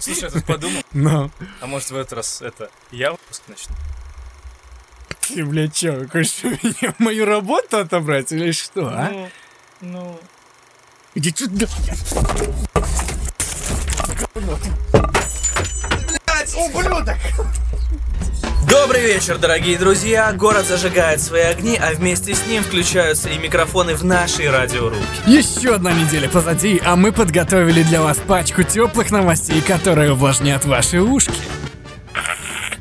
Слушай, я тут подумал, Ну, а может в этот раз это я выпуск начну? ты, блядь, чё, хочешь меня мою работу отобрать или что, а? Ну, ну... Иди сюда. Ублюдок! Добрый вечер, дорогие друзья! Город зажигает свои огни, а вместе с ним включаются и микрофоны в нашей радиорубке. Еще одна неделя позади, а мы подготовили для вас пачку теплых новостей, которые увлажнят ваши ушки.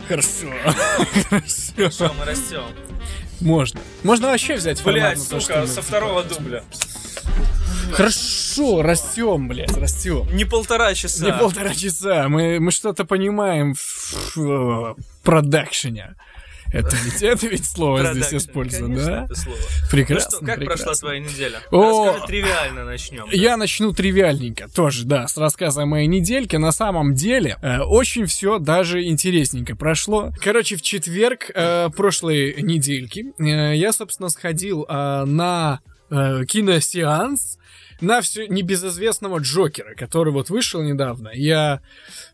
Хорошо. Хорошо. мы растем. Можно. Можно вообще взять формат Блять, сука, со второго дубля. Хорошо, растем, блядь, растем. Не полтора часа. Не полтора часа, мы, мы что-то понимаем в, в продакшене. Это ведь, это ведь слово здесь Продакшн. использовано, да? это слово. Прекрасно, ну что, как прекрасно. прошла твоя неделя? О! Расскажи тривиально начнем. Я начну тривиальненько, тоже, да, с рассказа о моей недельке. На самом деле, э, очень все даже интересненько прошло. Короче, в четверг э, прошлой недельки э, я, собственно, сходил э, на э, киносеанс на все небезызвестного Джокера, который вот вышел недавно. Я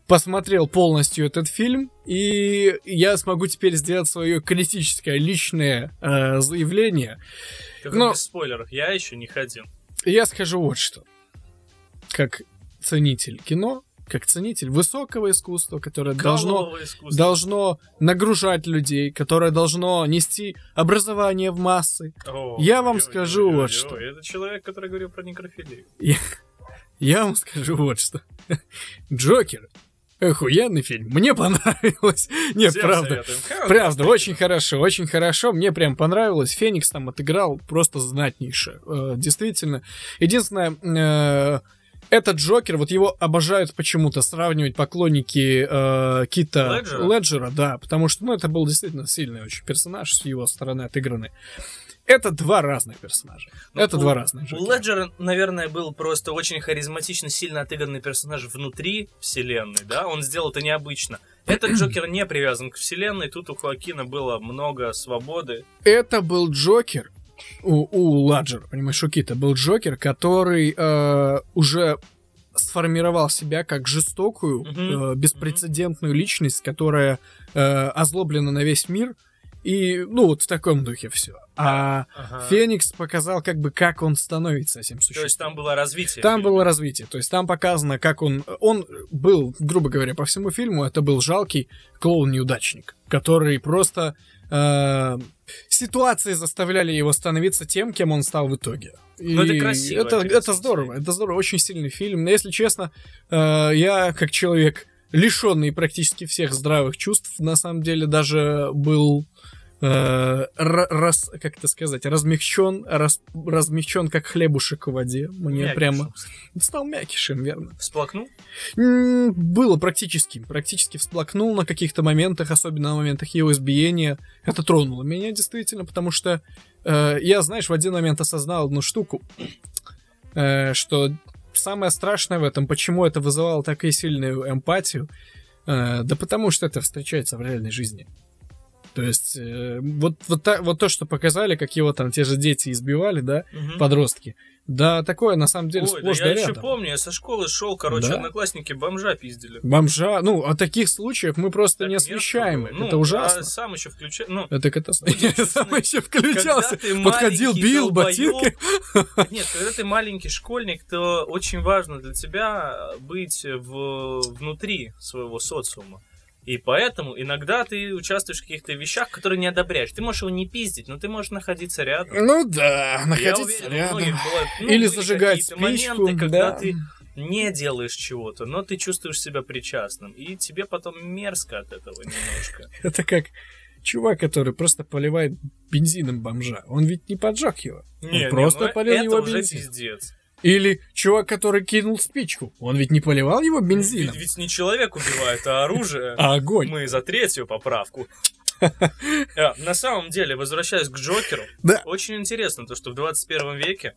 посмотрел полностью этот фильм, и я смогу теперь сделать свое критическое личное э, заявление. Только но- без спойлеров, я еще не ходил. Я скажу вот что. Как ценитель кино, как ценитель высокого искусства, которое должно, искусство. должно нагружать людей, которое должно нести образование в массы. О, Я вам ой, скажу ой, вот ой, что. Это человек, который говорил про некрофилию. Я вам скажу вот что. Джокер. Охуенный фильм. Мне понравилось. Нет, Всем правда. советуем. Правда, очень хорошо, очень хорошо. Мне прям понравилось. Феникс там отыграл просто знатнейше. Э, действительно. Единственное, э, этот Джокер, вот его обожают почему-то сравнивать поклонники э, Кита Леджера? Леджера, да, потому что, ну, это был действительно сильный очень персонаж с его стороны отыгранный. Это два разных персонажа. Ну, это у- два разных У Джокера. Леджера, наверное, был просто очень харизматично, сильно отыгранный персонаж внутри вселенной, да? Он сделал это необычно. Этот Джокер не привязан к вселенной, тут у Хоакина было много свободы. Это был Джокер, у, у Ладжера, понимаешь, у Кита был Джокер, который э, уже сформировал себя как жестокую, Мгм. э, беспрецедентную личность, которая э, озлоблена на весь мир. И, ну, вот в таком духе все. А Ага. Феникс показал, как бы, как он становится этим То есть существом. там было развитие. Там фильма. было развитие, то есть там показано, как он... Он был, грубо говоря, по всему фильму, это был жалкий клоун-неудачник, который просто... э, ситуации заставляли его становиться тем, кем он стал в итоге. Ну, это И красиво, Это, интересно это здорово, это здорово, очень сильный фильм. Но, если честно, э, я, как человек, лишенный практически всех здравых чувств, на самом деле даже был э, р- рас, как это сказать, размягчен, рас- размягчен как хлебушек в воде. Мне Мякиш. прямо стал мякишем, верно. Всплакнул? Было практически, практически всплакнул на каких-то моментах, особенно на моментах его избиения. Это тронуло меня действительно, потому что э, я, знаешь, в один момент осознал одну штуку, э, что самое страшное в этом, почему это вызывало такую сильную эмпатию, э, да потому что это встречается в реальной жизни. То есть, э, вот, вот, та- вот то, что показали, как его там те же дети избивали, да, Мгм. подростки. Да, такое на самом деле Ой, да сплошь я да еще рядом. помню, я со школы шел, короче, Да? одноклассники бомжа пиздили. Бомжа, ну, о таких случаях мы просто Так не освещаем. их. Ну, это ужасно. А сам еще включаю. Ну, Это катастрофа. Я сам еще включался. Подходил, бил ботинкой. Нет, когда ты маленький школьник, то очень важно для тебя быть в, внутри своего социума. И поэтому иногда ты участвуешь в каких-то вещах, которые не одобряешь. Ты можешь его не пиздить, но ты можешь находиться рядом. Ну да, Я находиться уверен, рядом. бывает, ну, Или зажигать спичку, моменты, когда да. ты не делаешь чего-то, но ты чувствуешь себя причастным. И тебе потом мерзко от этого немножко. Это как чувак, который просто поливает бензином бомжа. Он ведь не поджег его. Он просто ну полил это его уже бензином. пиздец. Или чувак, который кинул спичку. Он ведь не поливал его бензином, Ведь, ведь не человек убивает, а оружие. а огонь. Мы за третью поправку. А, На самом деле, возвращаясь к Джокеру, очень интересно то, что в 21 веке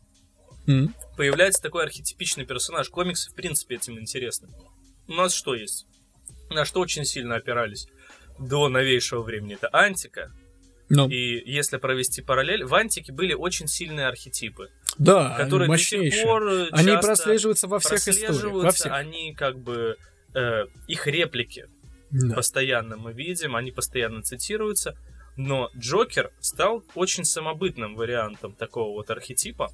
появляется такой архетипичный персонаж. Комиксы, в принципе, этим интересны. У нас что есть? На что очень сильно опирались до новейшего времени? Это антика. Ну, И если провести параллель, в антике были очень сильные архетипы. Да, которые они до сих мощнейшие. пор Они часто прослеживаются во всех историях. Во всех. они как бы э, их реплики Да. постоянно мы видим, они постоянно цитируются, но Джокер стал очень самобытным вариантом такого вот архетипа.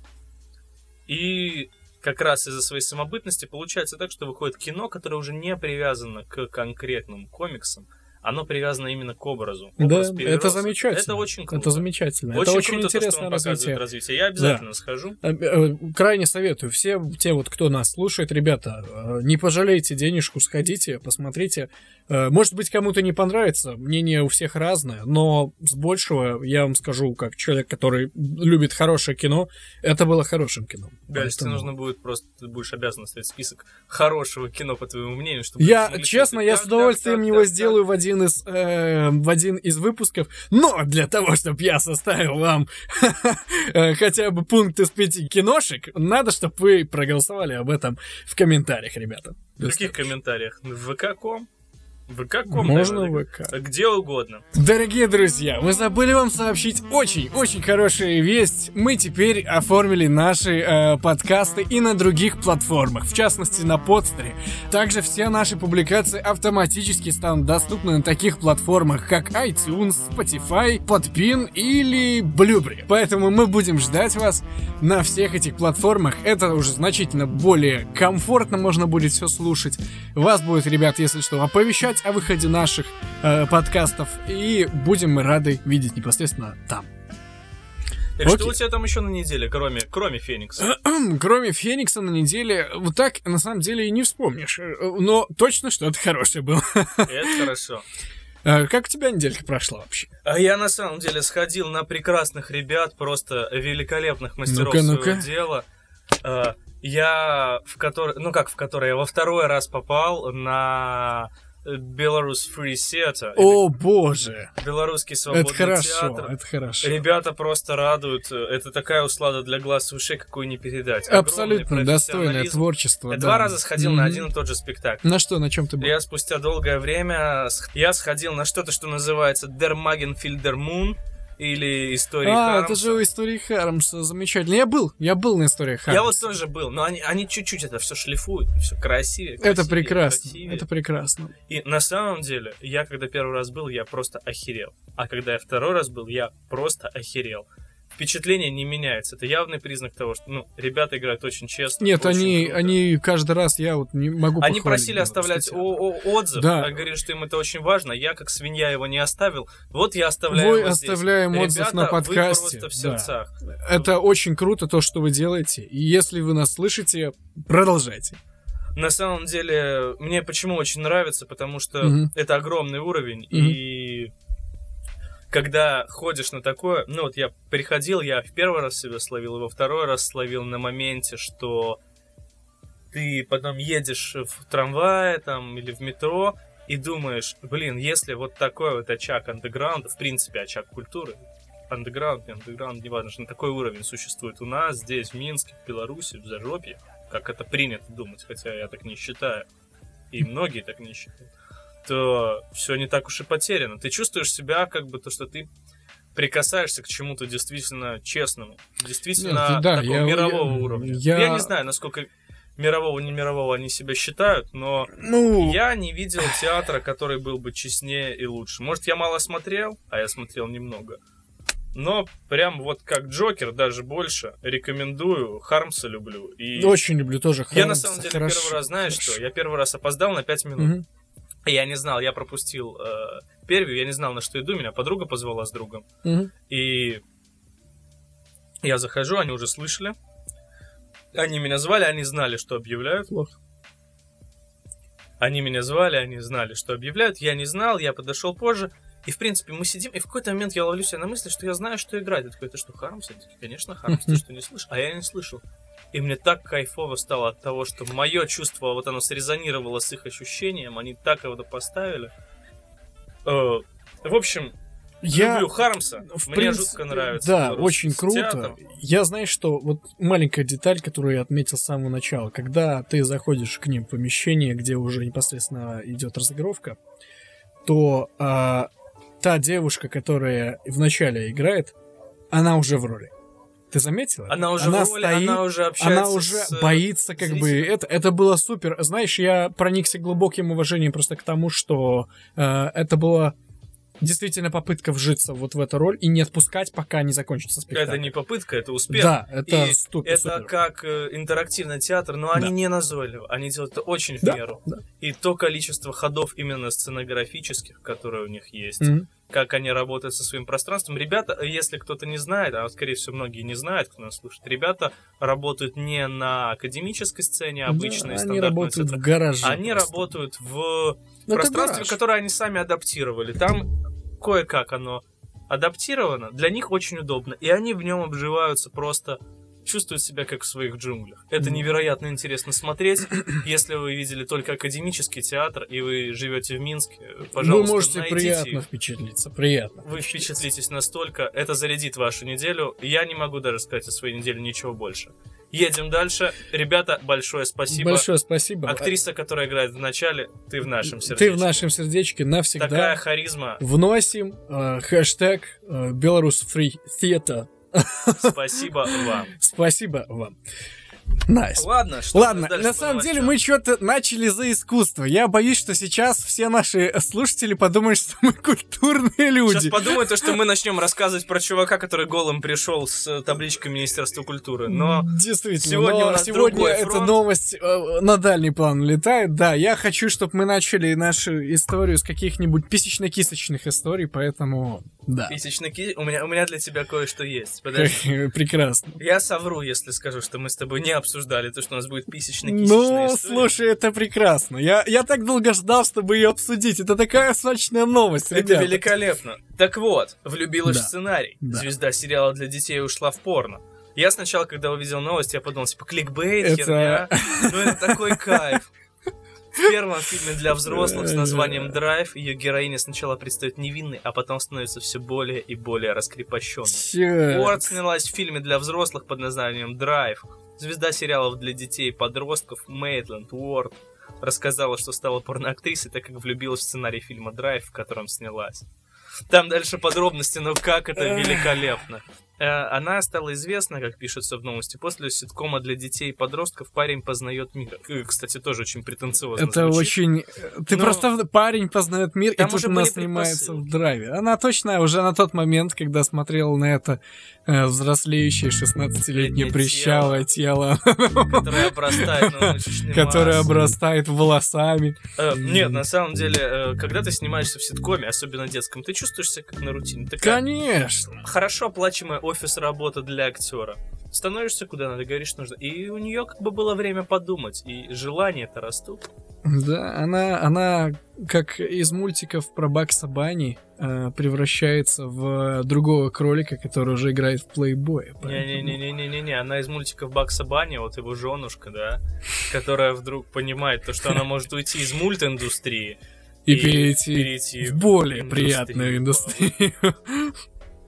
И как раз из-за своей самобытности получается так, что выходит кино, которое уже не привязано к конкретным комиксам, оно привязано именно к образу. Да, Образ это перерос. замечательно. Это очень круто. Это замечательно. Очень это очень круто, то, интересное показывает развитие. развитие. Я обязательно схожу. Э, э, Крайне советую. Все те вот, кто нас слушает, ребята, э, не пожалейте денежку, сходите, посмотрите. Может быть, кому-то не понравится, мнение у всех разное, но с большего я вам скажу, как человек, который любит хорошее кино, это было хорошим кино. Тебе Поэтому- нужно будет просто, ты будешь обязан оставить список хорошего кино, по твоему мнению, чтобы... Я, честно, я с удовольствием его сделаю в один из э, в один из выпусков, но для того, чтобы я составил вам э, хотя бы пункт из пяти киношек, надо, чтобы вы проголосовали об этом в комментариях, ребята. В каких комментариях? В ВК.ком? В ВК.ком, Можно в ВК. Где угодно. Дорогие друзья, мы забыли вам сообщить очень-очень хорошую весть. Мы теперь оформили наши э, подкасты и на других платформах, в частности на подстере. Также все наши публикации автоматически станут доступны на таких платформах, как iTunes, Spotify, Podpin или Blueberry. Поэтому мы будем ждать вас на всех этих платформах. Это уже значительно более комфортно можно будет все слушать. Вас будет, ребят, если что, оповещать о выходе наших э, подкастов. И будем мы рады видеть непосредственно там. Так Окей. что у тебя там еще на неделе, кроме, кроме Феникса? Кроме Феникса на неделе, вот так на самом деле и не вспомнишь. Э, Но точно что-то хорошее было. Это хорошо. Э, Как у тебя неделька прошла вообще? А я на самом деле сходил на прекрасных ребят, просто великолепных мастеров Ну-ка, своего ну-ка. дела. А, Я в который, ну как в который, я во второй раз попал на Belarus Free Theater. О, боже! Белорусский свободный Это хорошо, театр. это хорошо. Ребята просто радуют. Это такая услада для глаз и ушей, какую не передать. Абсолютно достойное творчество. Я да. два раза сходил на Мгм. один и тот же спектакль. На что, на чем ты был? Я спустя долгое время я сходил на что-то, что называется Der Magenfielder Moon или История А, Хармса. это же истории Хармса, замечательно. Я был, я был на истории Хармса. Я вот тоже был, но они, они чуть-чуть это все шлифуют, все красивее. Это красивее, прекрасно, красивее. это прекрасно. И на самом деле, я когда первый раз был, я просто охерел. А когда я второй раз был, я просто охерел. Впечатление не меняется. Это явный признак того, что ну, ребята играют очень честно. Нет, очень они, круто. они каждый раз, я вот не могу Они просили оставлять о- о- отзыв, Да. а говорили, что им это очень важно. Я, как свинья, его не оставил. Вот я оставляю Вы здесь. оставляем отзыв Ребята, на вы подкасте. просто в да. сердцах. Это очень круто, то, что вы делаете. И если вы нас слышите, продолжайте. На самом деле, мне почему очень нравится, потому что Мгм. это огромный уровень, и когда ходишь на такое, ну вот я приходил, я в первый раз себя словил, и во второй раз словил на моменте, что ты потом едешь в трамвае там или в метро и думаешь, блин, если вот такой вот очаг андеграунда, в принципе очаг культуры, андеграунд, не андеграунд, неважно, что на такой уровень существует у нас, здесь, в Минске, в Беларуси, в Зажопье, как это принято думать, хотя я так не считаю, и многие так не считают, то все не так уж и потеряно. Ты чувствуешь себя как бы то, что ты прикасаешься к чему-то действительно честному, действительно Нет, да, такого я- мирового я- уровня. я- я не знаю, насколько мирового, не мирового они себя считают, но Ну, я не видел театра, который был бы честнее и лучше. Может, я мало смотрел, а я смотрел немного. Но прям вот как Джокер, даже больше, рекомендую. Хармса люблю. И очень люблю тоже я на Хармса, самом деле хорошо, первый раз, знаешь хорошо. что? Я первый раз опоздал на 5 минут. Мгм. Я не знал, я пропустил э, первую, я не знал, на что иду. Меня подруга позвала с другом. Мгм. И я захожу, они уже слышали. Они меня звали, они знали, что объявляют. Плохо. Они меня звали, они знали, что объявляют. Я не знал, я подошел позже. И, в принципе, мы сидим, и в какой-то момент я ловлю себя на мысли, что я знаю, что играть. Я такой, это что, Хармс? Я такой, конечно, Хармс, ты что, не слышишь? А я не слышал. И мне так кайфово стало от того, что мое чувство, вот оно срезонировало с их ощущением, они так его допоставили. Э, В общем, Я, люблю Хармса, в мне принципе, жутко нравится. Да, очень круто. Я знаю, что вот маленькая деталь, которую я отметил с самого начала, когда ты заходишь к ним в помещение, где уже непосредственно идет разыгровка, то а, та девушка, которая вначале играет, она уже в роли. Ты заметила? Она уже она в роли, стоит, она уже общается она уже с, э, боится, как бы. зрителем. Это, это было супер. Знаешь, я проникся глубоким уважением просто к тому, что э, это была действительно попытка вжиться вот в эту роль и не отпускать, пока не закончится спектакль. Это не попытка, это успех. Да, это И супер, Это супер. как э, интерактивный театр, но они Да. не назойливы, они делают это очень в Да, меру. да. И то количество ходов именно сценографических, которые у них есть, Мгм. Как они работают со своим пространством. Ребята, если кто-то не знает, а скорее всего многие не знают, кто нас слушает, ребята работают не на академической сцене, обычной, Да, они работают театра. в гараже. Они просто. работают в Ну, это пространстве, гараж. которое они сами адаптировали. Там кое-как оно адаптировано, для них очень удобно, и они в нем обживаются просто чувствуют себя как в своих джунглях. Это невероятно интересно смотреть. Если вы видели только академический театр и вы живете в Минске, пожалуйста, Вы можете приятно их. впечатлиться, приятно. Вы впечатлитесь настолько, это зарядит вашу неделю. Я не могу даже сказать о своей неделе ничего больше. Едем дальше. Ребята, большое спасибо. Большое спасибо. Актриса, которая играет в начале, ты в нашем сердечке. Ты в нашем сердечке навсегда. Такая харизма. Вносим э, хэштег э, Belarus Free Theatre. Спасибо вам. Спасибо вам. Nice. Ладно, что Ладно, на самом деле мы что-то начали за искусство. Я боюсь, что сейчас все наши слушатели подумают, что мы культурные люди. Сейчас подумают, то, что мы начнем рассказывать про чувака, который голым пришел с э, табличкой Министерства культуры. Но Действительно, сегодня но у нас сегодня эта новость э, на дальний план летает. Да, я хочу, чтобы мы начали нашу историю с каких-нибудь писечно-кисочных историй, поэтому да. писечники, у меня, у меня для тебя кое-что есть. Подожди. Прекрасно. Я совру, если скажу, что мы с тобой не обсуждали то, что у нас будет писечно-кисечная Ну, история. слушай, это прекрасно. Я, я так долго ждал, чтобы ее обсудить. Это такая сочная новость, Это ребята. великолепно. Так вот, влюбилась Да. в сценарий. Да. Звезда сериала для детей ушла в порно. Я сначала, когда увидел новость, я подумал, типа, кликбейт, Это- херня. Ну, это такой кайф. В первом фильме для взрослых с названием «Драйв» ее героиня сначала предстает невинной, а потом становится все более и более раскрепощенной. Уорд снялась в фильме для взрослых под названием «Драйв». Звезда сериалов для детей и подростков Мейтленд Уорд рассказала, что стала порноактрисой, так как влюбилась в сценарий фильма «Драйв», в котором снялась. Там дальше подробности, но как это великолепно. Э, Она стала известна, как пишется в новости, после ситкома для детей и подростков «Парень познает мир». Э, Кстати, тоже очень претенциозно Это звучит. очень... Ты Но- просто парень познает мир, и Там тут уже она снимается в драйве. Она точно уже на тот момент, когда смотрела на это э, взрослеющее 16-летнее Летнее прыщавое тело, Которая обрастает которое обрастает волосами. Э, Нет, на самом деле, э, когда ты снимаешься в ситкоме, особенно детском, ты чувствуешь себя как на рутине. Конечно. хорошо оплачиваемая офис работа для актера. Становишься куда надо, говоришь, нужно. И у нее как бы было время подумать, и желания-то растут. Да, она, она как из мультиков про Бакса Банни э, превращается в другого кролика, который уже играет в плейбое. Не-не-не-не-не-не, она из мультиков Бакса Банни, вот его женушка, да, которая вдруг понимает то, что она может уйти из мульт-индустрии И, и перейти, перейти в более индустрию. приятную индустрию.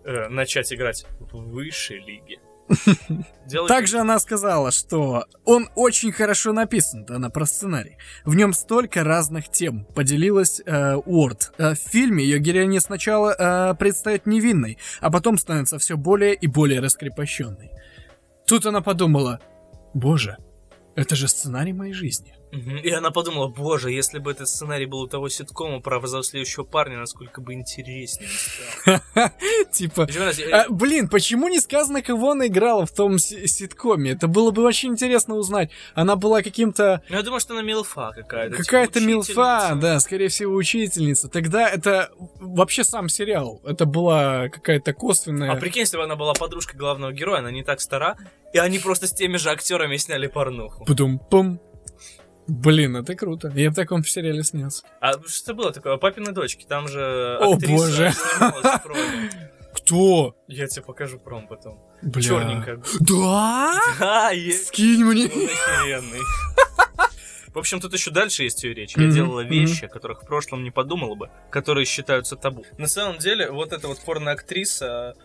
Э, начать играть в высшей лиге. Делать Также она сказала, что он очень хорошо написан, она про сценарий. В нем столько разных тем, поделилась э, Уорд. Э, в фильме ее героиня сначала э, предстает невинной, а потом становится все более и более раскрепощенной. Тут она подумала, боже, это же сценарий моей жизни. И она подумала, боже, если бы этот сценарий был у того ситкома про взрослеющего парня, насколько бы интереснее. Типа, А, блин, почему не сказано, кого она играла в том си- ситкоме? Это было бы очень интересно узнать. Она была каким-то... ну, я думаю, что она милфа какая-то. типа Какая-то милфа, да, скорее всего, учительница. Тогда это вообще сам сериал. Это была какая-то косвенная... А прикинь, если бы она была подружкой главного героя, она не так стара, и они просто с теми же актерами сняли порнуху. Пудум-пум. Блин, это круто. Я в таком сериале снялся. А что было такое? Папины дочки, там же О, боже. Кто? Я тебе покажу пром потом. Бля. Черненькая. Да? Да, есть. Скинь мне. Охеренный. В общем, тут еще дальше есть ее речь. Я Мгм, делала вещи, о которых в прошлом не подумала бы, которые считаются табу. На самом деле, вот эта вот порноактриса,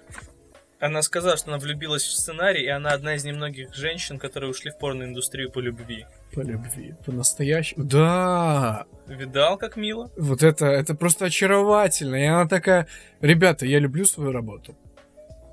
она сказала, что она влюбилась в сценарий, и она одна из немногих женщин, которые ушли в порноиндустрию по любви. По любви. По-настоящему. Да. Видал, как мило? Вот это, это просто очаровательно. И она такая, ребята, я люблю свою работу.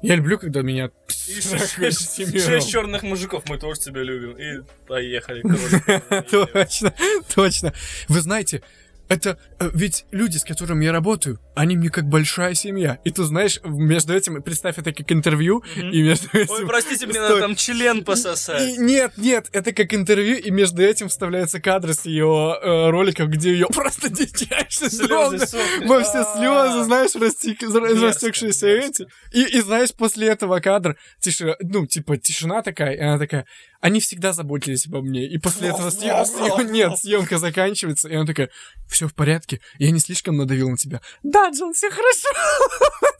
Я люблю, когда меня И шесть, черных мужиков, мы тоже тебя любим. И поехали. Точно, точно. Вы знаете, это э, ведь люди, с которыми я работаю, они мне как большая семья. И ты знаешь, между этим, представь это как интервью, Мгм. и между этим... Ой, простите, мне надо там член И- пососать. нет, нет, это как интервью, и между этим вставляются кадры с ее э, роликов, где ее просто дичайше Слезы, во все А. слезы, знаешь, растекшиеся эти. И, и знаешь, после этого кадра, тише, ну, типа, тишина такая, и она такая, они всегда заботились обо мне. И после этого съем- съем- нет, съемка заканчивается, и она такая, все в порядке, я не слишком надавил на тебя. Да, Джон, все хорошо.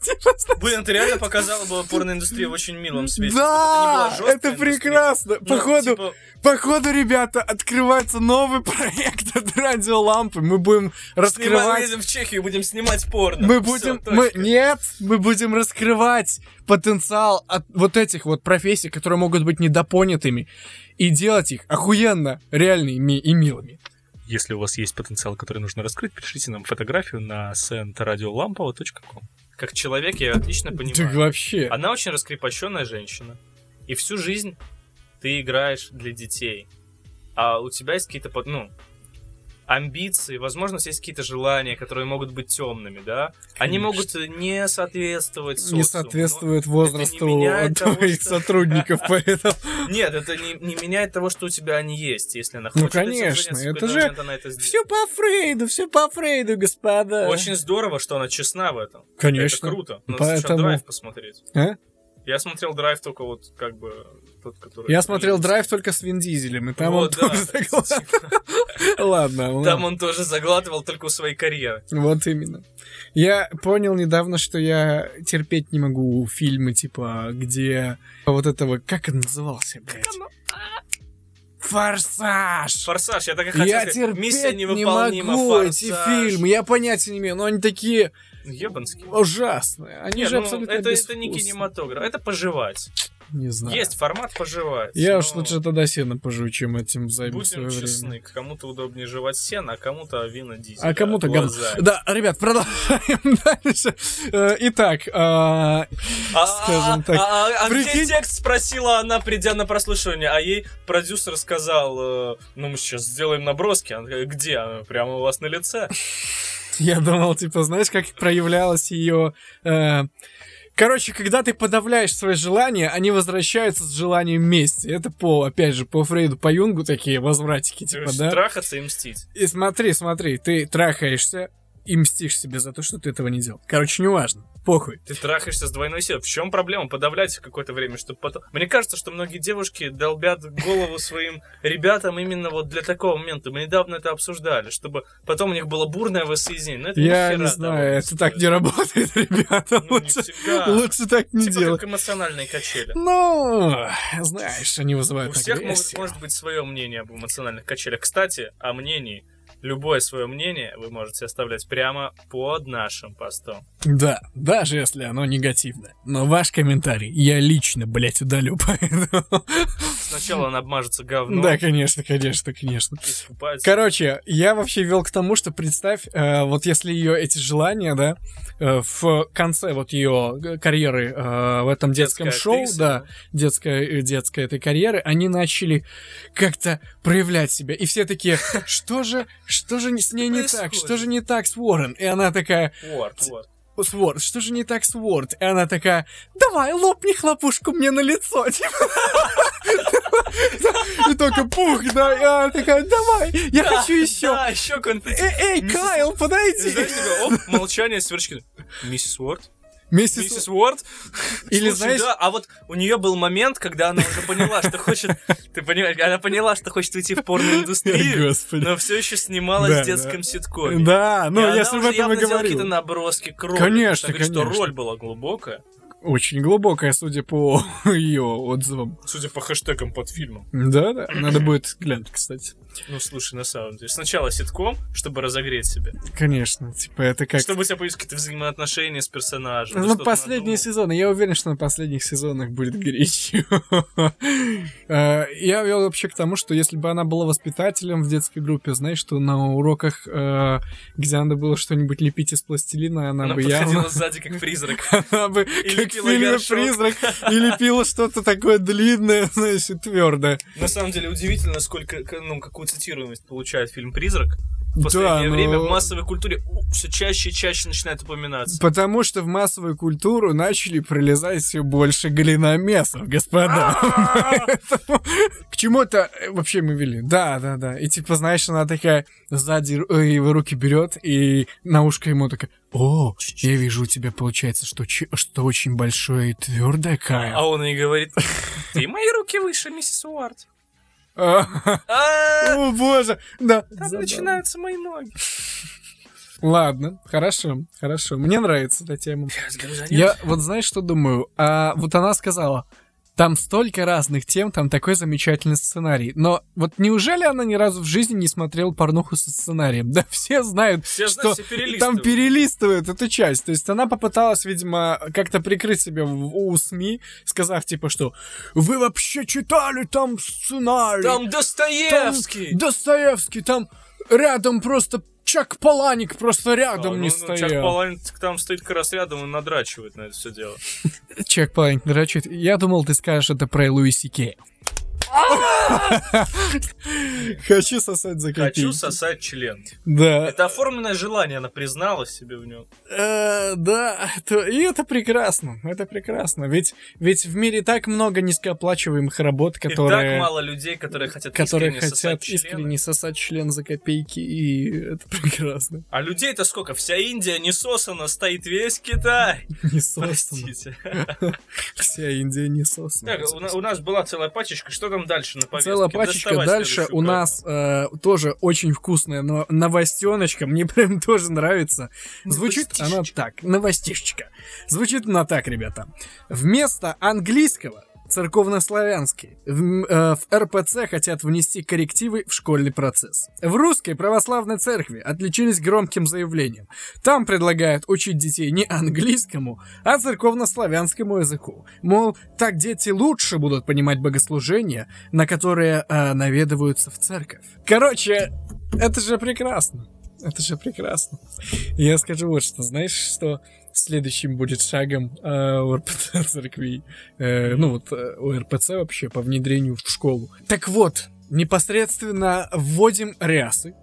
Типа, Блин, ты реально показала бы порноиндустрию в очень милом свете. Да, это прекрасно. Ну, Походу, типа, Походу, ребята, открывается новый проект от радиолампы. Мы будем раскрывать... едем в Чехию, будем снимать порно. Мы будем... мы, нет, мы будем раскрывать потенциал от вот этих вот профессий, которые могут быть недопонятыми, и делать их охуенно реальными и милыми. Если у вас есть потенциал, который нужно раскрыть, пришлите нам фотографию на sendradiolampoво.com. Как человек я отлично понимаю. вообще... Она очень раскрепощенная женщина. И всю жизнь ты играешь для детей. А у тебя есть какие-то, под- ну, амбиции, возможно, есть какие-то желания, которые могут быть темными, да? Они Конечно. могут не соответствовать социуму. не соответствует возрасту меняет того, твоих что- сотрудников, поэтому... Нет, это не, не меняет того, что у тебя они есть, если она Ну, хочет этим конечно, это же это. Все по Фрейду, все по Фрейду, господа. Очень здорово, что она честна в этом. Конечно. Это круто. Надо сначала Поэтому- драйв посмотреть. А? Я смотрел драйв только вот как бы тот, который... Я смотрел драйв только с Вин Дизелем, и там Вот, он да. тоже заглатывал. Ладно, Там он тоже заглатывал только у своей карьеры. Вот именно. Я понял недавно, что я терпеть не могу фильмы, типа, где вот этого... Как он назывался, блядь? Форсаж! Форсаж, я так и хотел Я сказать. терпеть Миссия не могу эти фильмы, я понятия не имею, но они такие Ебанский. ужасные. Они Нет, же ну, абсолютно это, это не кинематограф, это пожевать. Не знаю. Есть формат пожевать. Я но уж лучше тогда сено пожую, чем этим займу свое Будем время. честны, кому-то удобнее жевать сено, а кому-то вина дизеля. А кому-то говно. глазами. Да, ребят, продолжаем дальше. Э, Итак, а, А, скажем а, так, а, а, а где прикинь- текст спросила она, придя на прослушивание, а ей продюсер сказал, э, ну мы сейчас сделаем наброски. Она где? Прямо у вас на лице. я думал, типа, знаешь, как проявлялось ее... Короче, когда ты подавляешь свои желания, они возвращаются с желанием мести. Это по, опять же, по Фрейду, по Юнгу такие возвратики, типа, есть да? Трахаться и мстить. И смотри, смотри, ты трахаешься и мстишь себе за то, что ты этого не делал. Короче, неважно. Похуй. Ты трахаешься с двойной силой. В чем проблема? Подавлять какое-то время, чтобы потом... Мне кажется, что многие девушки долбят голову своим ребятам именно вот для такого момента. Мы недавно это обсуждали, чтобы потом у них было бурное воссоединение. Но это Я не знаю, это так не работает, ребята. Ну, лучше, лучше так не Типа делать. как эмоциональные качели. Ну, знаешь, они У вызывают всех могут- агрессию. может быть свое мнение об эмоциональных качелях. Кстати, о мнении. Любое свое мнение вы можете оставлять прямо под нашим постом. Да, даже если оно негативное. Но ваш комментарий я лично, блядь, удалю, поэтому... Сначала он обмажется говном, Да, конечно, конечно, конечно. искупается. Короче, я вообще вел к тому, что представь, э, вот если ее эти желания, да, э, в конце вот ее карьеры э, в этом детском Детская шоу, актриса, да, детской, э, детской этой карьеры, они начали как-то проявлять себя. И все такие, что же, что же с ней не так, что же не так с Уоррен? И она такая, с Уорд, что же не так с Уорд? И она такая, давай, лопни хлопушку мне на лицо. типа. И только пух, да, и она такая, давай, я хочу еще. Да, еще конфетти. Эй, Кайл, подойди. оп, молчание, сверчки. Миссис Уорд? Миссис Миссис Уорд? Или Слушай, знаешь- да, а вот у нее был момент, когда она уже поняла, что хочет... Ты понимаешь, она поняла, что хочет уйти в порноиндустрию, Господи. но все еще снималась Да, в детском ситкоме. Да, ну И же об этом и делала какие-то говорил. наброски к роли. Конечно, Так что конечно. роль была глубокая, Очень глубокая, судя по ее отзывам. судя по хэштегам под фильмом. Да, да, надо будет глянуть, кстати. Ну, слушай, на самом деле. Сначала ситком, чтобы разогреть себя. Конечно, типа это как... Чтобы у тебя появились какие-то взаимоотношения с персонажем. Ну, последние сезоны. Я уверен, что на последних сезонах будет горячо. Э, Я вел вообще к тому, что если бы она была воспитателем в детской группе, знаешь, что на уроках, э, где надо было что-нибудь лепить из пластилина, она Она бы подходила явно... сзади, как призрак. Она бы И как в фильме. «Призрак», и лепила что-то такое длинное, и твердое. На самом деле удивительно, сколько, ну, какую цитируемость получает фильм «Призрак». В последнее Да, время но- в массовой культуре все чаще и чаще начинает упоминаться. Потому что в массовую культуру начали пролезать все больше глиномесов, господа. Поэтому К чему это э, вообще мы вели? Да, да, да. И типа, знаешь, она такая сзади э, его руки берет и на ушко ему такая, о, я вижу у тебя получается, что что очень большое и твердое, А Кайл. он ей говорит, ты мои руки выше, миссис Уарт. А, О, боже, да. Там начинаются мои ноги. Ладно, хорошо, хорошо. Мне нравится эта тема. Я вот знаешь, что думаю? А, вот она сказала, там столько разных тем, там такой замечательный сценарий. Но вот неужели она ни разу в жизни не смотрела порнуху со сценарием? Да все знают, Все что все перелистывают. там перелистывают эту часть. То есть она попыталась, видимо, как-то прикрыть себя в- у СМИ, сказав типа, что вы вообще читали там сценарий? Там Там Достоевский. Достоевский, там рядом просто Чак Паланик просто А, рядом ну, не ну, стоял. Чак Паланик там стоит как раз рядом и надрачивает на это все дело. Чек Паланик нарочит. Я думал, ты скажешь это про Луи Сикея. Хочу сосать за копейки. Хочу сосать член. Да. Это оформленное желание, она призналась себе в нем. Э, Да, и это прекрасно, это прекрасно. Ведь, ведь в мире так много низкооплачиваемых работ, И так которые, мало людей, которые хотят которые искренне хотят искренне сосать член за копейки, и это прекрасно. А людей-то сколько? Вся Индия не сосана, стоит весь Китай. Не сосано. Простите. Вся Индия не сосана. Так, у нас была целая пачечка. Что там дальше на повестке? Целая пачечка. Доставай Дальше у нас э, тоже очень вкусная но новостеночка. Мне прям тоже нравится. Звучит она так. Новостишечка. Звучит она так, ребята. Вместо английского церковнославянский. В, э, в РПЦ хотят внести коррективы в школьный процесс. В русской православной церкви отличились громким заявлением. Там предлагают учить детей не английскому, а церковнославянскому языку. Мол, так дети лучше будут понимать богослужения, на которые э, наведываются в церковь. Короче, это же прекрасно. Это же прекрасно. Я скажу вот что. Знаешь, что следующим будет шагом э, у РПЦ церкви? Э, ну вот э, у РПЦ вообще по внедрению в школу. Так вот, непосредственно вводим рясы,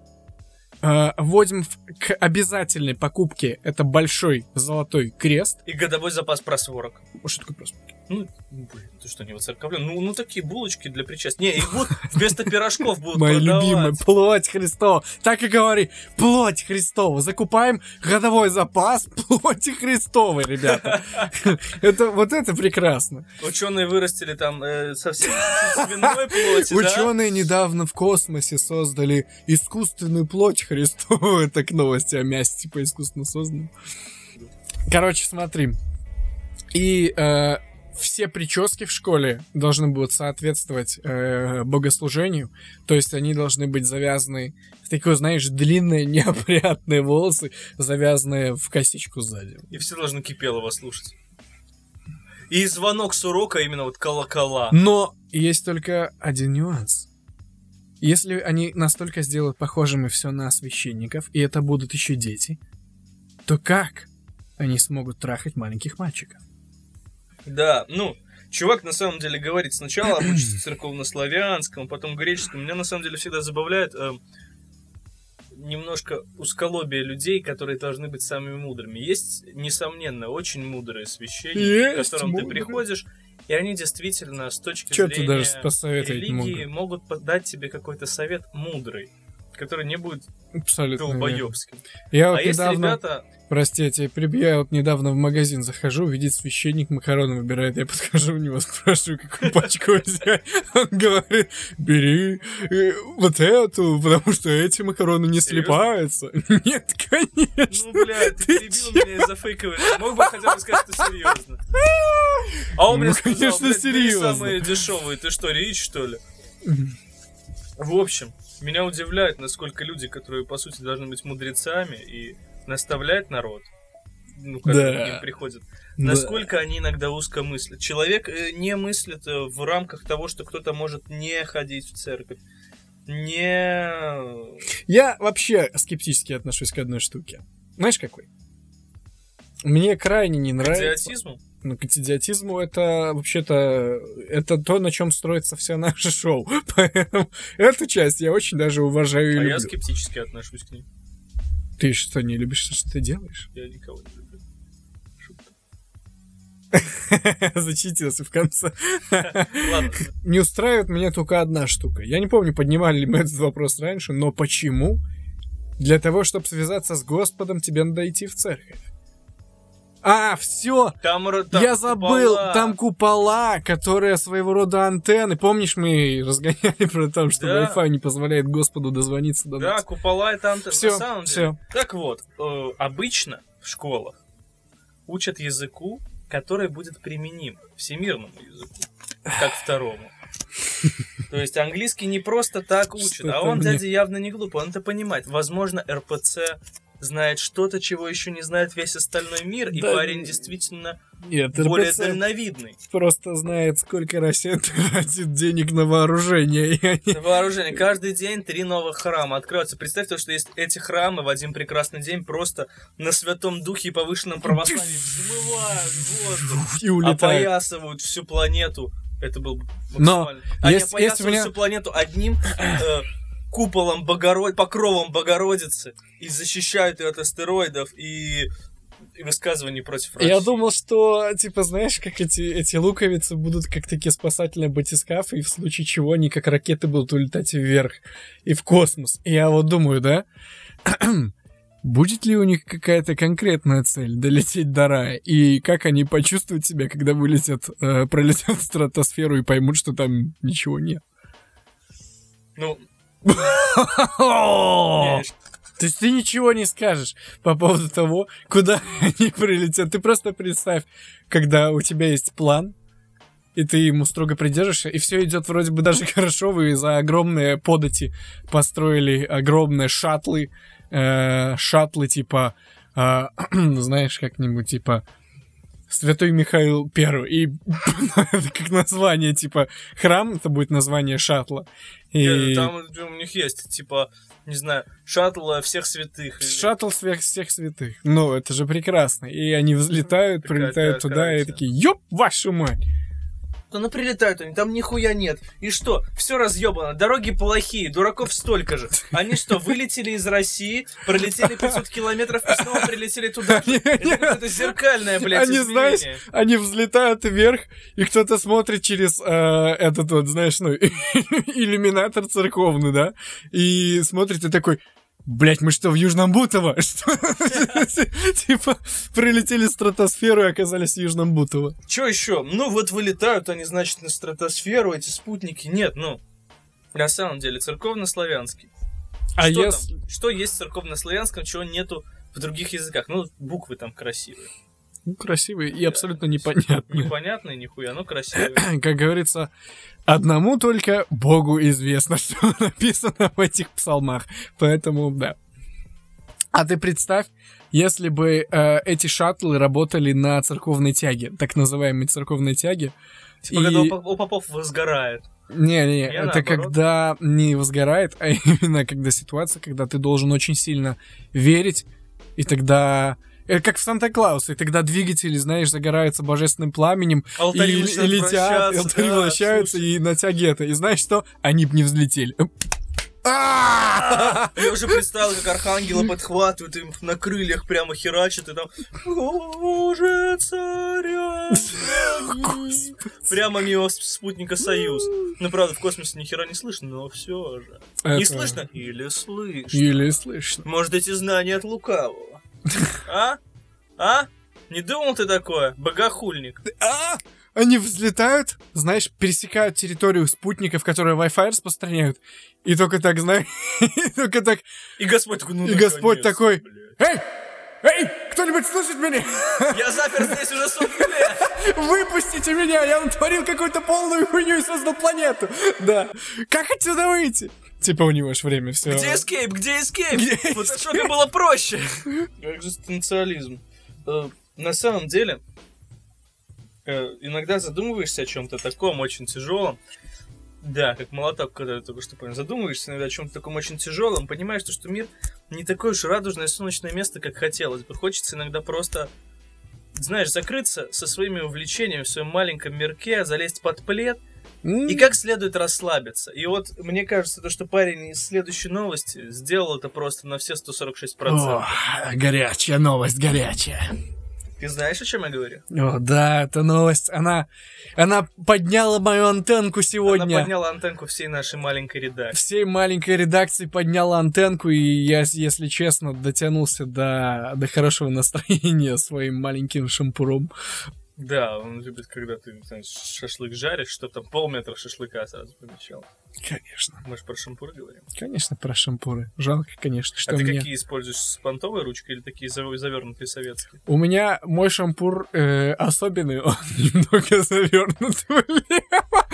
э, вводим в- к обязательной покупке это большой золотой крест. И годовой запас просворок. Что такое просто? Ну, блин, ты что, не воцерковлен? Ну, ну, такие булочки для причастия. Не, их будут вместо пирожков будут продавать. любимая, плоть Христова. Так и говори, плоть Христова. Закупаем годовой запас плоти Христовой, ребята. Это, вот это прекрасно. Ученые вырастили там э, совсем свиной плоти, да? Ученые недавно в космосе создали искусственную плоть Христову. Это к новости о мясе, типа искусственно созданном. Короче, смотри. И э, все прически в школе должны будут соответствовать э, богослужению. То есть они должны быть завязаны в такое, знаешь, длинные, неопрятные волосы, завязанные в косичку сзади. И все должны Кипелова слушать. И звонок с урока именно вот колокола. Но есть только один нюанс. Если они настолько сделают похожими все на священников, и это будут еще дети, то как они смогут трахать маленьких мальчиков? Да, ну, чувак на самом деле говорит сначала обучиться церковнославянскому, потом греческому. Меня на самом деле всегда забавляет э, немножко усколобие людей, которые должны быть самыми мудрыми. Есть, несомненно, очень мудрые священники, Есть к которым мудрые. ты приходишь, и они действительно с точки Чё зрения даже религии могут дать тебе какой-то совет мудрый, который не будет Абсолютно. долбоебским. Я А вот если недавно, ребята... прости, я тебя перебью, я вот недавно в магазин захожу, видит священник макароны выбирает, я подхожу у него, спрашиваю, какую пачку взять. Он говорит, бери э, вот эту, потому что эти макароны не слипаются. Нет, конечно. Ну, бля, ты, перебил чё? меня из-за фейковой. Мог бы хотя бы сказать, что серьезно. А он мне Ну, сказал, конечно, блядь, самые дешевые. Ты что, Рич, что ли? В общем, меня удивляет, насколько люди, которые, по сути, должны быть мудрецами и наставлять народ, ну, когда Да. к ним приходят, Да. насколько они иногда узко мыслят. Человек э, не мыслит э, в рамках того, что кто-то может не ходить в церковь, не... Я вообще скептически отношусь к одной штуке. Знаешь, какой? Мне крайне не К нравится. идиотизму. Ну, к идиотизму это вообще-то это то, на чем строится все наше шоу. Поэтому эту часть я очень даже уважаю и А люблю. я скептически отношусь к ней. Ты что, не любишь, что ты делаешь? Я никого не люблю. Шутка. Зачитился в конце. Не устраивает меня только одна штука. Я не помню, поднимали ли мы этот вопрос раньше, но почему? Для того, чтобы связаться с Господом, тебе надо идти в церковь. А, все! там, там Я забыл, купола. там купола, которые своего рода антенны. Помнишь, мы разгоняли про то, что Да. Wi-Fi не позволяет Господу дозвониться до Да, нас? купола это антенна. Всё, на самом деле. всё. Так вот, э, обычно в школах учат языку, который будет применим всемирному языку, как второму. То есть английский не просто так учат, а он, дядя, явно не глупый, он это понимает. Возможно, РПЦ знает что-то, чего еще не знает весь остальной мир, и Да, парень не- действительно Нет, более РПЦ дальновидный. просто знает, сколько Россия тратит денег на вооружение. и На вооружение. Каждый день три новых храма откроются. Представь то, что есть эти храмы в один прекрасный день просто на Святом Духе и повышенном православии взмывают воздух, И улетает. опоясывают всю планету. Это был бы Но максимально. Они у опоясывают меня- всю планету одним э, куполом Богород... покровом Богородицы и защищают ее от астероидов и, высказываний против России. Я думал, что, типа, знаешь, как эти, эти луковицы будут как такие спасательные батискафы, и в случае чего они как ракеты будут улетать вверх и в космос. И я вот думаю, да, будет ли у них какая-то конкретная цель долететь до рая, и как они почувствуют себя, когда вылетят, э, пролетят в стратосферу и поймут, что там ничего нет. Ну, То есть ты ничего не скажешь по поводу того, куда они прилетят. Ты просто представь, когда у тебя есть план, и ты ему строго придержишься, и все идет вроде бы даже хорошо, вы за огромные подати построили огромные шаттлы, э, шаттлы типа, э, знаешь, как-нибудь типа Святой Михаил Первый. И это как название, типа, храм, это будет название шаттла. И... не, там у них есть, типа, не знаю, шаттл всех святых. или- Шаттл всех, всех святых. Ну, это же прекрасно. И они взлетают, прилетают туда и такие, ёб вашу мать! Да ну прилетают они, там нихуя нет. И что? Все разъебано, дороги плохие, дураков столько же. Они что, вылетели из России, пролетели 500 километров и снова прилетели туда? же? Это зеркальное, блядь, Они, знаешь, они взлетают вверх, и кто-то смотрит через э, этот вот, знаешь, ну, иллюминатор церковный, да, и смотрит и такой, Блять, мы что, в Южном Бутово? Типа, прилетели в стратосферу и оказались в Южном Бутово. Че еще? Ну вот вылетают они, значит, на стратосферу, эти спутники. Нет, ну, на самом деле, церковно-славянский. А что, там? что есть в церковно-славянском, чего нету в других языках? Ну, буквы там красивые. Ну, красивые и абсолютно непонятные. Непонятные нихуя, но красивые. как говорится, одному только Богу известно, что написано в этих псалмах. Поэтому, да. А ты представь, если бы э, эти шаттлы работали на церковной тяге, так называемой церковной тяге. Типа, И- когда у поп- у попов возгорает. Не-не, это наоборот. когда не возгорает, а именно когда ситуация, когда ты должен очень сильно верить, и тогда... Это как в Санта-Клаусе, тогда двигатели, знаешь, загораются божественным пламенем, Алтари и, и летят, и алтари да, вращаются, слушай. и на тяге это. И знаешь что? Они бы не взлетели. А! Я уже представил, как архангела подхватывают, им на крыльях прямо херачат, и там Боже, царя храни». Прямо мимо спутника Союз. Ну, правда, в космосе ни хера не слышно, но все же. Не слышно? Или слышно? Еле слышно. Может, эти знания от лукавого? А? А? Не думал ты такое? Богохульник. А! Они взлетают, знаешь, пересекают территорию спутников, которые Wi-Fi распространяют. И только так, знаешь, и только так, И Господь такой, ну И Господь такой. Эй! Эй! Кто-нибудь слышит меня? Я запер здесь уже лет. Выпустите меня! Я натворил какую-то полную хуйню и создал планету! Да. Как отсюда выйти? Типа у него ж время все. Где эскейп? Где эскейп? Где В фотошопе было проще. Экзистенциализм. Э, На самом деле, э, иногда задумываешься о чем-то таком очень тяжелом. Да, как молоток, когда я только что понял. Задумываешься иногда о чем-то таком очень тяжелом, понимаешь, то, что мир не такое уж радужное солнечное место, как хотелось бы. Хочется иногда просто знаешь, закрыться со своими увлечениями в своем маленьком мирке, залезть под плед и как следует расслабиться. И вот мне кажется, то, что парень из следующей новости сделал это просто на все 146%. О, горячая новость, горячая. Ты знаешь, о чем я говорю? О, да, эта новость, она, она подняла мою антенку сегодня. Она подняла антенку всей нашей маленькой редакции. Всей маленькой редакции подняла антенку, и я, если честно, дотянулся до, до хорошего настроения своим маленьким шампуром. Да, он любит, когда ты знаешь, шашлык жаришь, что там полметра шашлыка сразу помещал. Конечно. Мы же про шампур говорим. Конечно, про шампуры. Жалко, конечно, что а ты мне... какие используешь, с понтовой ручкой или такие зав- завернутые советские? У меня мой шампур э, особенный, он немного завернут влево.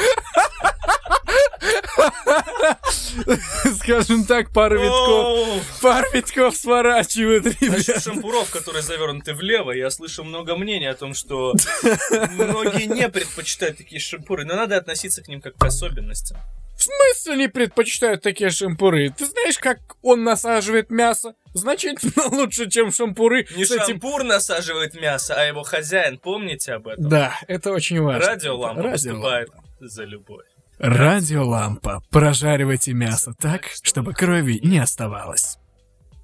Скажем так, пару витков. Пару витков сворачивает, Насчет ребят. шампуров, которые завернуты влево, я слышу много мнений о том, что многие не предпочитают такие шампуры, но надо относиться к ним как к особенностям. В смысле не предпочитают такие шампуры? Ты знаешь, как он насаживает мясо? Значительно лучше, чем шампуры Не этим... шампур насаживает мясо, а его хозяин, помните об этом? Да, это очень важно. Радиолампа Радиолампа. выступает за любовь. Радиолампа. Прожаривайте мясо так, чтобы крови не оставалось.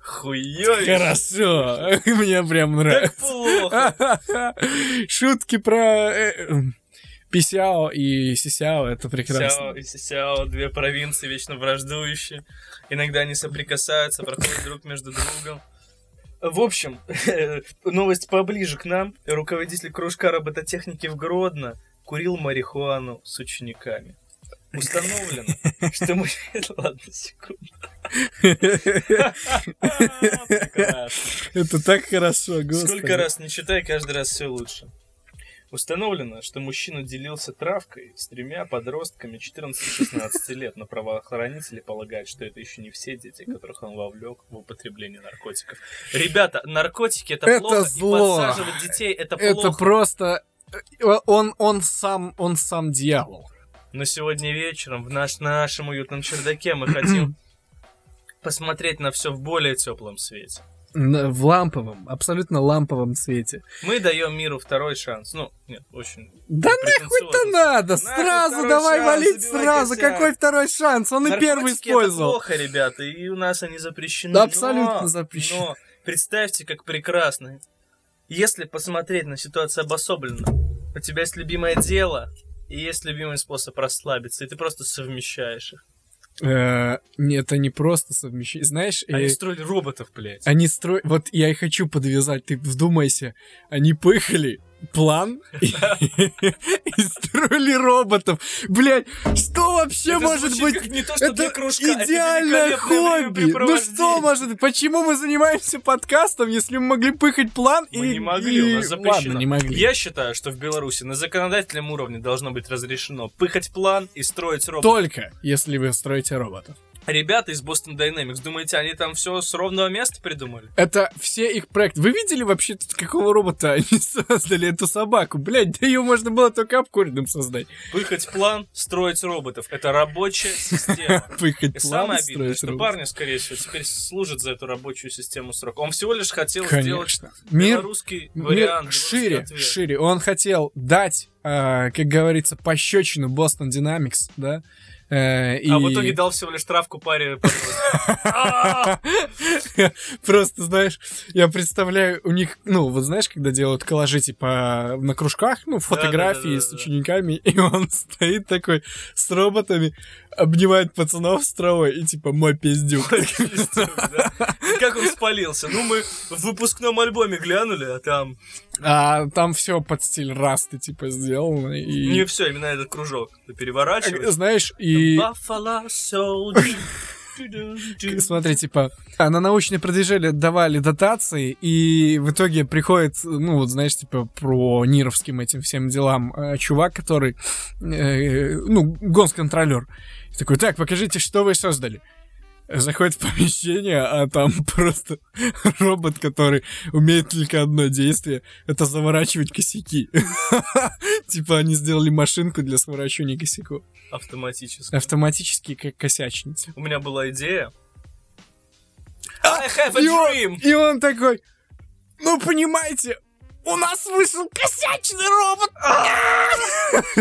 Хуёвище. Хорошо, мне прям Так нравится. плохо. Шутки про э, Писяо и Сисяо, это Сяо прекрасно. и Сяо, две провинции вечно враждующие. Иногда они соприкасаются, проходят друг между другом. В общем, новость поближе к нам. Руководитель кружка робототехники в Гродно курил марихуану с учениками. Установлено, что мы... Ладно, секунду. Это так хорошо, господи. Сколько раз не читай, каждый раз все лучше. Установлено, что мужчина делился травкой с тремя подростками 14-16 лет, но правоохранители полагают, что это еще не все дети, которых он вовлек в употребление наркотиков. Ребята, наркотики это, Это плохо, зло. и подсаживать детей это плохо. Это просто... э, Он, он сам, он сам дьявол. Но сегодня вечером в наш, нашем уютном чердаке мы хотим посмотреть на все в более теплом свете. В ламповом, абсолютно ламповом цвете. Мы даем миру второй шанс. Ну, нет, очень Да нахуй-то надо! Сразу давай шанс, валить сразу! косяк. Какой второй шанс? Он и первый Наркотики использовал. Это плохо, ребята, и у нас они запрещены. Да, абсолютно Но- запрещены. Но представьте, как прекрасно. Если посмотреть на ситуацию обособленно, у тебя есть любимое дело и есть любимый способ расслабиться, и ты просто совмещаешь их. Э, Это не просто совмещение. Знаешь, Они э, строили роботов, блядь. они строят... Вот я и хочу подвязать, ты вдумайся. Они поехали план и, и строили роботов. Блять, что вообще Это может быть? не то, что Это кружка, это идеальное великолепное хобби. Ну что может? Почему мы занимаемся подкастом, если мы могли пыхать план и... Мы не могли, у нас и- запрещено. Ладно, не могли. Я считаю, что в Беларуси на законодательном уровне должно быть разрешено пыхать план и строить робот. Только если вы строите роботов. Ребята из Boston Dynamics, думаете, они там все с ровного места придумали? Это все их проекты. Вы видели вообще тут какого робота они создали эту собаку? Блять, да ее можно было только обкуренным создать. Пыхать план, строить роботов. Это рабочая система. Пыхать И план, самое обидное, строить что робот. парни, скорее всего, теперь служат за эту рабочую систему срок. Он всего лишь хотел сделать Конечно. Мир, белорусский мир вариант, шире, ответ. шире. Он хотел дать, э, как говорится, пощечину Boston Dynamics, да? Э, и... А в итоге дал всего лишь травку паре! Просто, знаешь, я представляю, у них, ну, вот знаешь, когда делают коллажи, типа, на кружках, ну, фотографии с учениками, и он стоит такой с роботами, обнимает пацанов с травой и, типа, мой пиздюк. И Как он спалился? Ну, мы в выпускном альбоме глянули, а там А там все под стиль расты, типа, сделано, и... не все, именно этот кружок. Ты переворачиваешь. Знаешь, и... Смотри, типа, а на научное продвижение давали дотации, и в итоге приходит, ну, вот знаешь, типа, про нировским этим всем делам э, чувак, который, э, ну, госконтролер. Такой, так, покажите, что вы создали. Заходит в помещение, а там просто робот, который умеет только одно действие, это заворачивать косяки. Типа они сделали машинку для сворачивания косяков. Автоматически. Автоматически как косячница. У меня была идея. I have a dream! и он такой, ну, понимаете, У нас вышел косячный робот!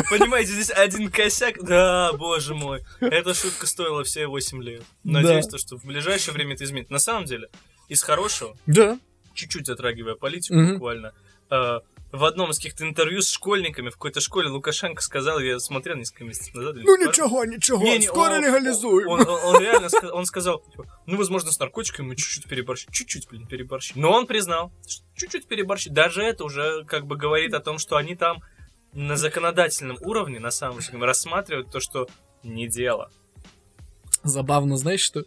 Понимаете, здесь один косяк. Да, боже мой. Эта шутка стоила все 8 лет. Надеюсь, то, что в ближайшее время это изменит. На самом деле, из хорошего, Да. чуть-чуть затрагивая политику буквально, э, в одном из каких-то интервью с школьниками в какой-то школе Лукашенко сказал, я смотрел несколько месяцев назад. Ну пару- ничего, ничего, Не, не, скоро он- легализуем. Он, он- он реально ска- он сказал, типа, ну, возможно, с наркотиками мы чуть-чуть переборщили. Чуть-чуть, блин, переборщили. Но он признал, что чуть-чуть переборщили. Даже это уже как бы говорит о том, что они там на законодательном уровне, на самом деле, рассматривают то, что не дело. Забавно, знаешь что?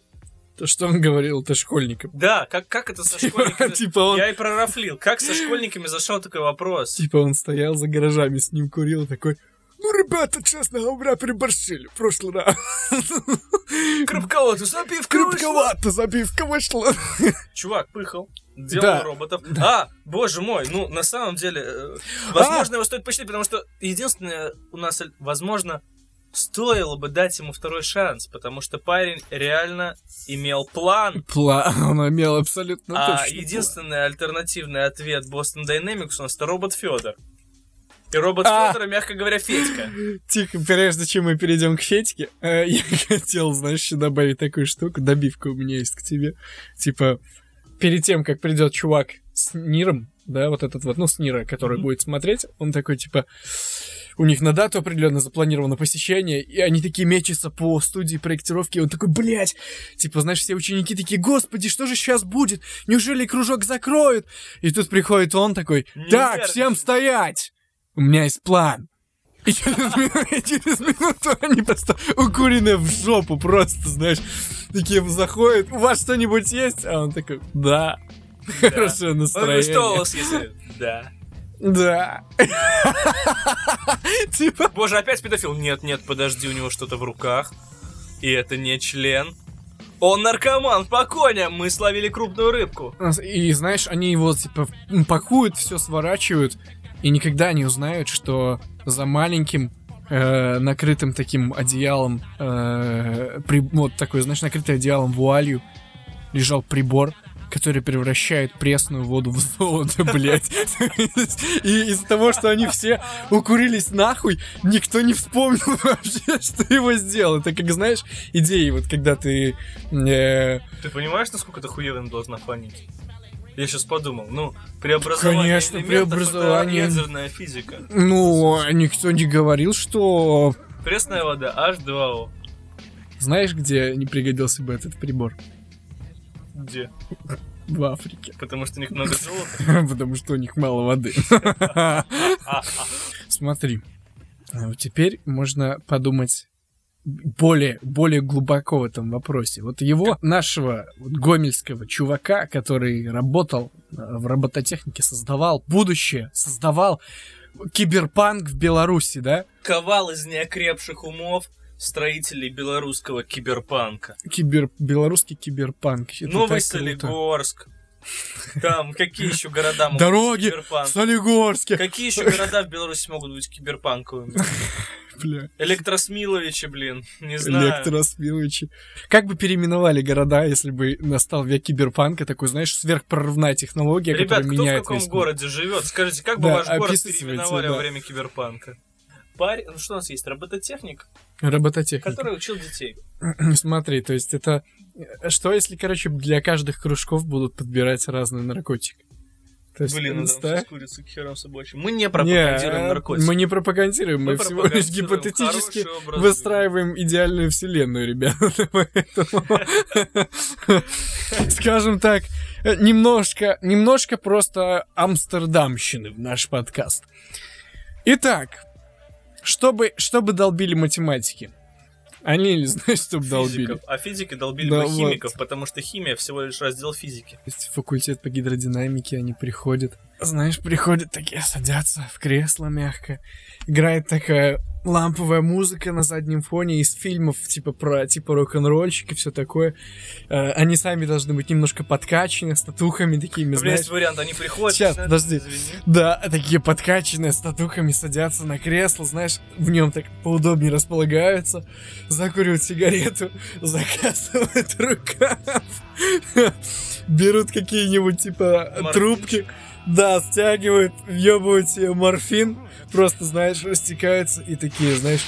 То, что он говорил, это школьникам. Да, как, как это со Типа, школьниками... типа он, Я и прорафлил. Как со школьниками зашел такой вопрос? типа он стоял за гаражами, с ним курил, такой, ну, ребята, честно говоря, переборщили в прошлый раз. Крупковато, запивка вышла. Крепковато забивка вышла. Чувак пыхал, делал Да. роботов. А, боже мой, ну, на самом деле, э, возможно, его стоит почитать, потому что единственное у нас, возможно, стоило бы дать ему второй шанс, потому что парень реально имел план, План, он имел абсолютно а точно единственный альтернативный ответ Boston Dynamics у нас это робот Федор. И робот А. Федора, мягко говоря, Федька. план. Тихо, прежде чем мы перейдем к Федьке, э, я хотел, знаешь, добавить такую штуку, добивка у меня есть к тебе. Типа, перед тем, как придет чувак с Ниром, да, вот этот вот, ну, с Нира, который будет смотреть, он такой, типа, у них на дату определенно запланировано посещение, и они такие мечутся по студии проектировки, и он такой, блядь, типа, знаешь, все ученики такие, господи, что же сейчас будет? Неужели кружок закроют? И тут приходит он такой, так, нервничай». всем стоять! У меня есть план. И через, минуту они просто укуренные в жопу просто, знаешь, такие заходят, у вас что-нибудь есть? А он такой, да. Хорошее Он говорит, что у настроение. вас есть? Да. Да. Типа, Боже, опять педофил? Нет, нет, подожди, у него что-то в руках. И это не член. Он наркоман, по коням, мы словили крупную рыбку. И знаешь, они его типа пакуют, все сворачивают, и никогда не узнают, что за маленьким э, накрытым таким одеялом, э, при- вот такой, знаешь, накрытый одеялом вуалью, лежал прибор, который превращает пресную воду в золото, блядь. И из-за того, что они все укурились нахуй, никто не вспомнил вообще, что его сделал. Это как, знаешь, идеи, вот когда ты... э, Ты понимаешь, насколько это хуевым должна фонить? Я сейчас подумал, ну, преобразование Конечно, преобразование. ядерная физика. Ну, никто не говорил, что... Пресная вода H2O. Знаешь, где не пригодился бы этот прибор? Где? В Африке. Потому что у них много золота. Потому что у них мало воды. Смотри. вот Теперь можно подумать более, более глубоко в этом вопросе. Вот его, нашего вот гомельского чувака, который работал э, в робототехнике, создавал будущее, создавал киберпанк в Беларуси, да? Ковал из неокрепших умов строителей белорусского киберпанка. Кибер, белорусский киберпанк. Это Новый. Солигорск. Там, какие еще города могут Дороги быть киберпанк? в Солигорске. Какие еще города в Беларуси могут быть киберпанковыми? Бля. Электросмиловичи, блин, не знаю. Электросмиловичи. Как бы переименовали города, если бы настал век киберпанка, такой, знаешь, сверхпрорывная технология, Ребят, которая кто в меняет каком городе живет? Скажите, как бы Да, ваш город переименовали да. во время киберпанка? Парень, ну что у нас есть? Робототехник, Робототехника. который учил детей. Смотри, то есть это... Что если, короче, для каждых кружков будут подбирать разный наркотик? То есть, Блин, ну да, да? с курицей к херам собачьим. Мы не пропагандируем Не, наркотики. Мы не пропагандируем, мы, Мы всего лишь гипотетически выстраиваем идеальную вселенную, ребята. Поэтому, скажем так, э, немножко, немножко просто амстердамщины в наш подкаст. Итак, чтобы, чтобы долбили математики. Они не знают, чтобы долбили. А физики долбили Да бы вот. химиков, потому что химия всего лишь раздел физики. Есть факультет по гидродинамике, они приходят. Знаешь, приходят такие, садятся в кресло мягко. Играет такая ламповая музыка на заднем фоне из фильмов, типа про типа рок-н-ролльщик и все такое. Э, они сами должны быть немножко подкачаны, с татухами такими, знаешь. есть вариант, они приходят... Сейчас, начинают- подожди. Извини. Да, такие подкачанные с татухами садятся на кресло, знаешь, в нем так поудобнее располагаются, закуривают сигарету, заказывают рукав, берут какие-нибудь типа трубки, Да, стягивают, въебывают себе морфин, просто, знаешь, растекаются и такие, знаешь,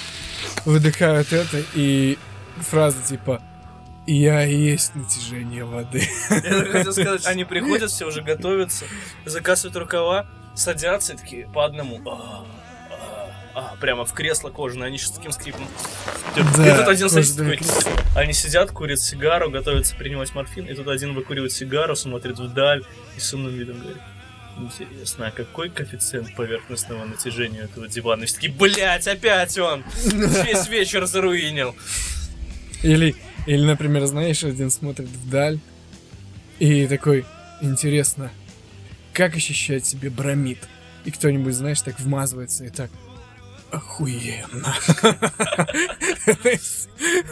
выдыхают это, и фраза типа «Я и есть натяжение воды». Я хотел сказать, они приходят, все уже готовятся, закасывают рукава, садятся и такие по одному. А, а, а, прямо в кресло кожаное, они сейчас таким скрипом. Да, и тут один садится такой, они сидят, курят сигару, готовятся принимать морфин, и тут один выкуривает сигару, смотрит вдаль и с умным видом говорит, Интересно, а какой коэффициент поверхностного натяжения этого дивана? И все такие, блять, опять он! Весь вечер заруинил. Или, или, например, знаешь, один смотрит вдаль и такой, интересно, как ощущает себе бромид? И кто-нибудь, знаешь, так вмазывается и так, охуенно.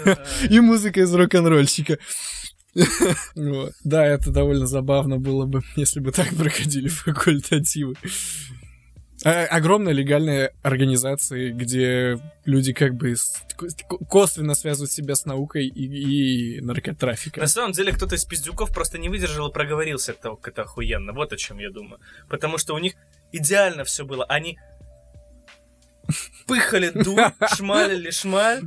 И музыка из рок-н-ролльщика. Вот. Да, это довольно забавно было бы, если бы так проходили факультативы. А- огромные легальные организации, где люди как бы косвенно связывают себя с наукой и, и наркотрафиком. На самом деле, кто-то из пиздюков просто не выдержал и проговорился, это, это охуенно. Вот о чем я думаю. Потому что у них идеально все было. Они пыхали дуль, шмалили шмаль,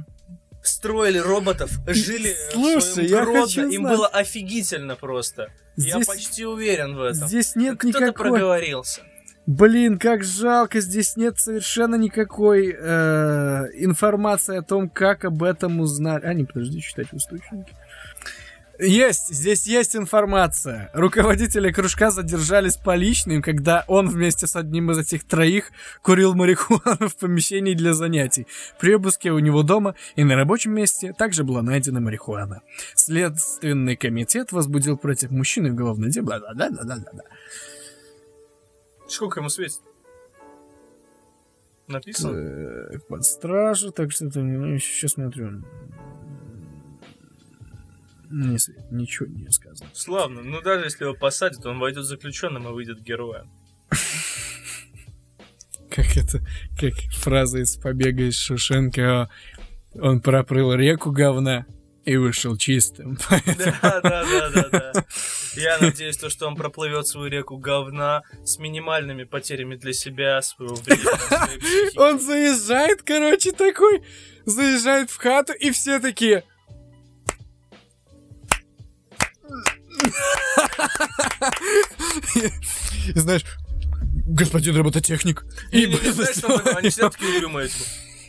строили роботов, жили в Слушай, своем я городе. хочу Им знать. было офигительно просто. Я Здесь- почти уверен в этом. Здесь нет Кто-то никакой... проговорился. Блин, как жалко, здесь нет совершенно никакой э, информации о том, как об этом узнали. А, не, подожди, читать в источнике. Есть, здесь есть информация. Руководители кружка задержались по личным, когда он вместе с одним из этих троих курил марихуану в помещении для занятий. При обыске у него дома и на рабочем месте также была найдена марихуана. Следственный комитет возбудил против мужчины уголовное дело. Бла-бла-бла-бла-бла-бла. Сколько ему светит? Написано? Э, под стражу, так что там, сейчас смотрю. Не, свет, ничего не сказано. Славно. Ну, даже если его посадят, он войдет заключенным и выйдет героем. Как это, как фраза из побега из Шушенко. Он проплыл реку говна и вышел чистым. Да, да, да, да, да. Я надеюсь, то, что он проплывет свою реку говна с минимальными потерями для себя, своего времени. Он заезжает, короче, такой, заезжает в хату, и все такие... И знаешь, господин робототехник. И, И, знаешь, что они сидят такие угрюмые,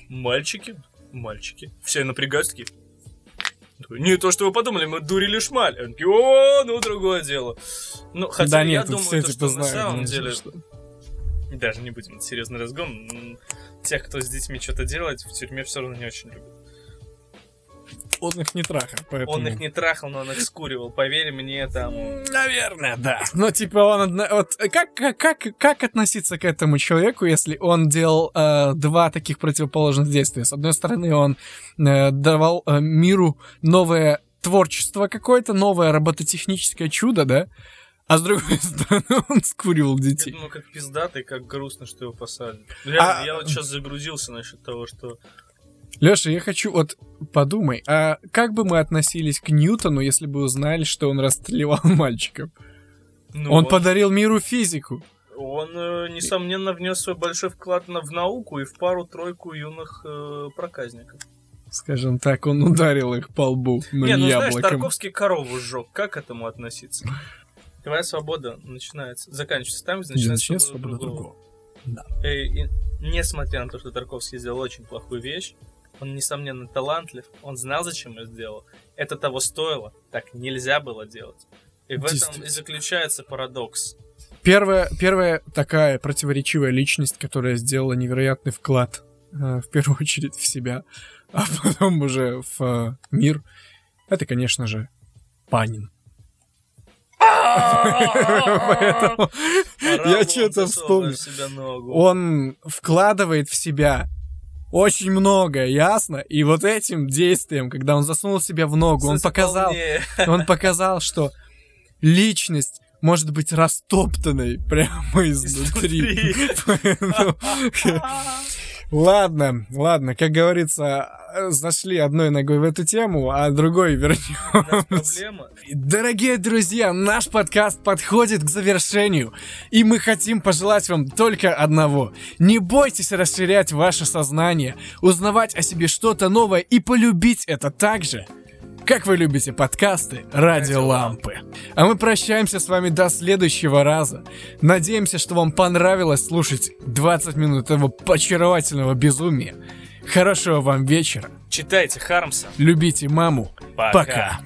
мальчики, мальчики. Все напрягаются такие. Не то, что вы подумали, мы дурили шмаль. Они такие, О, ну другое дело. Ну, хотя да я нет, думаю, все то, типа что на знают. самом знаешь, деле, что- даже не будем, это серьезный разгон. Тех, кто с детьми что-то делает, в тюрьме все равно не очень любят. Он их не трахал, поэтому... Он их не трахал, но он их скуривал. Поверь мне, там... Наверное, да. Ну, типа, он... Вот, как, как, как, относиться к этому человеку, если он делал э, два таких противоположных действия? С одной стороны, он э, давал э, миру новое творчество какое-то, новое робототехническое чудо, да? А с другой стороны, он скуривал Я детей. думаю, как пиздатый, как грустно, что его посадят. Реально, А- я вот сейчас загрузился насчет того, что... Леша, я хочу, вот, подумай, а как бы мы относились к Ньютону, если бы узнали, что он расстреливал мальчиков? Ну, он вот. подарил миру физику. Он, э, несомненно, внес свой большой вклад на- в науку и в пару-тройку юных э, проказников. Скажем так, он ударил их по лбу, но Не, ну знаешь, яблоком. Тарковский корову сжег. Как к этому относиться? Твоя свобода начинается, заканчивается там, Где начинается свобода другого. другого. Э, и несмотря на то, что Тарковский сделал очень плохую вещь, он, несомненно, талантлив, он знал, зачем ее сделал. Это того стоило, так нельзя было делать. И в этом и заключается парадокс. Первая, первая такая противоречивая личность, которая сделала невероятный вклад, э, в первую очередь в себя, а потом уже в э, мир, это, конечно же, Панин. Поэтому я что-то вспомнил. Он вкладывает в себя очень многое, ясно? И вот этим действием, когда он засунул себя в ногу, он показал, он показал, что личность может быть растоптанной прямо изнутри. Ладно, ладно, как говорится, зашли одной ногой в эту тему, а другой вернем. Дорогие друзья, наш подкаст подходит к завершению, и мы хотим пожелать вам только одного. Не бойтесь расширять ваше сознание, узнавать о себе что-то новое и полюбить это так же, как вы любите подкасты «Радио Лампы». А мы прощаемся с вами до следующего раза. Надеемся, что вам понравилось слушать 20 минут этого очаровательного безумия. Хорошего вам вечера. Читайте Хармса. Любите маму. Пока. Пока.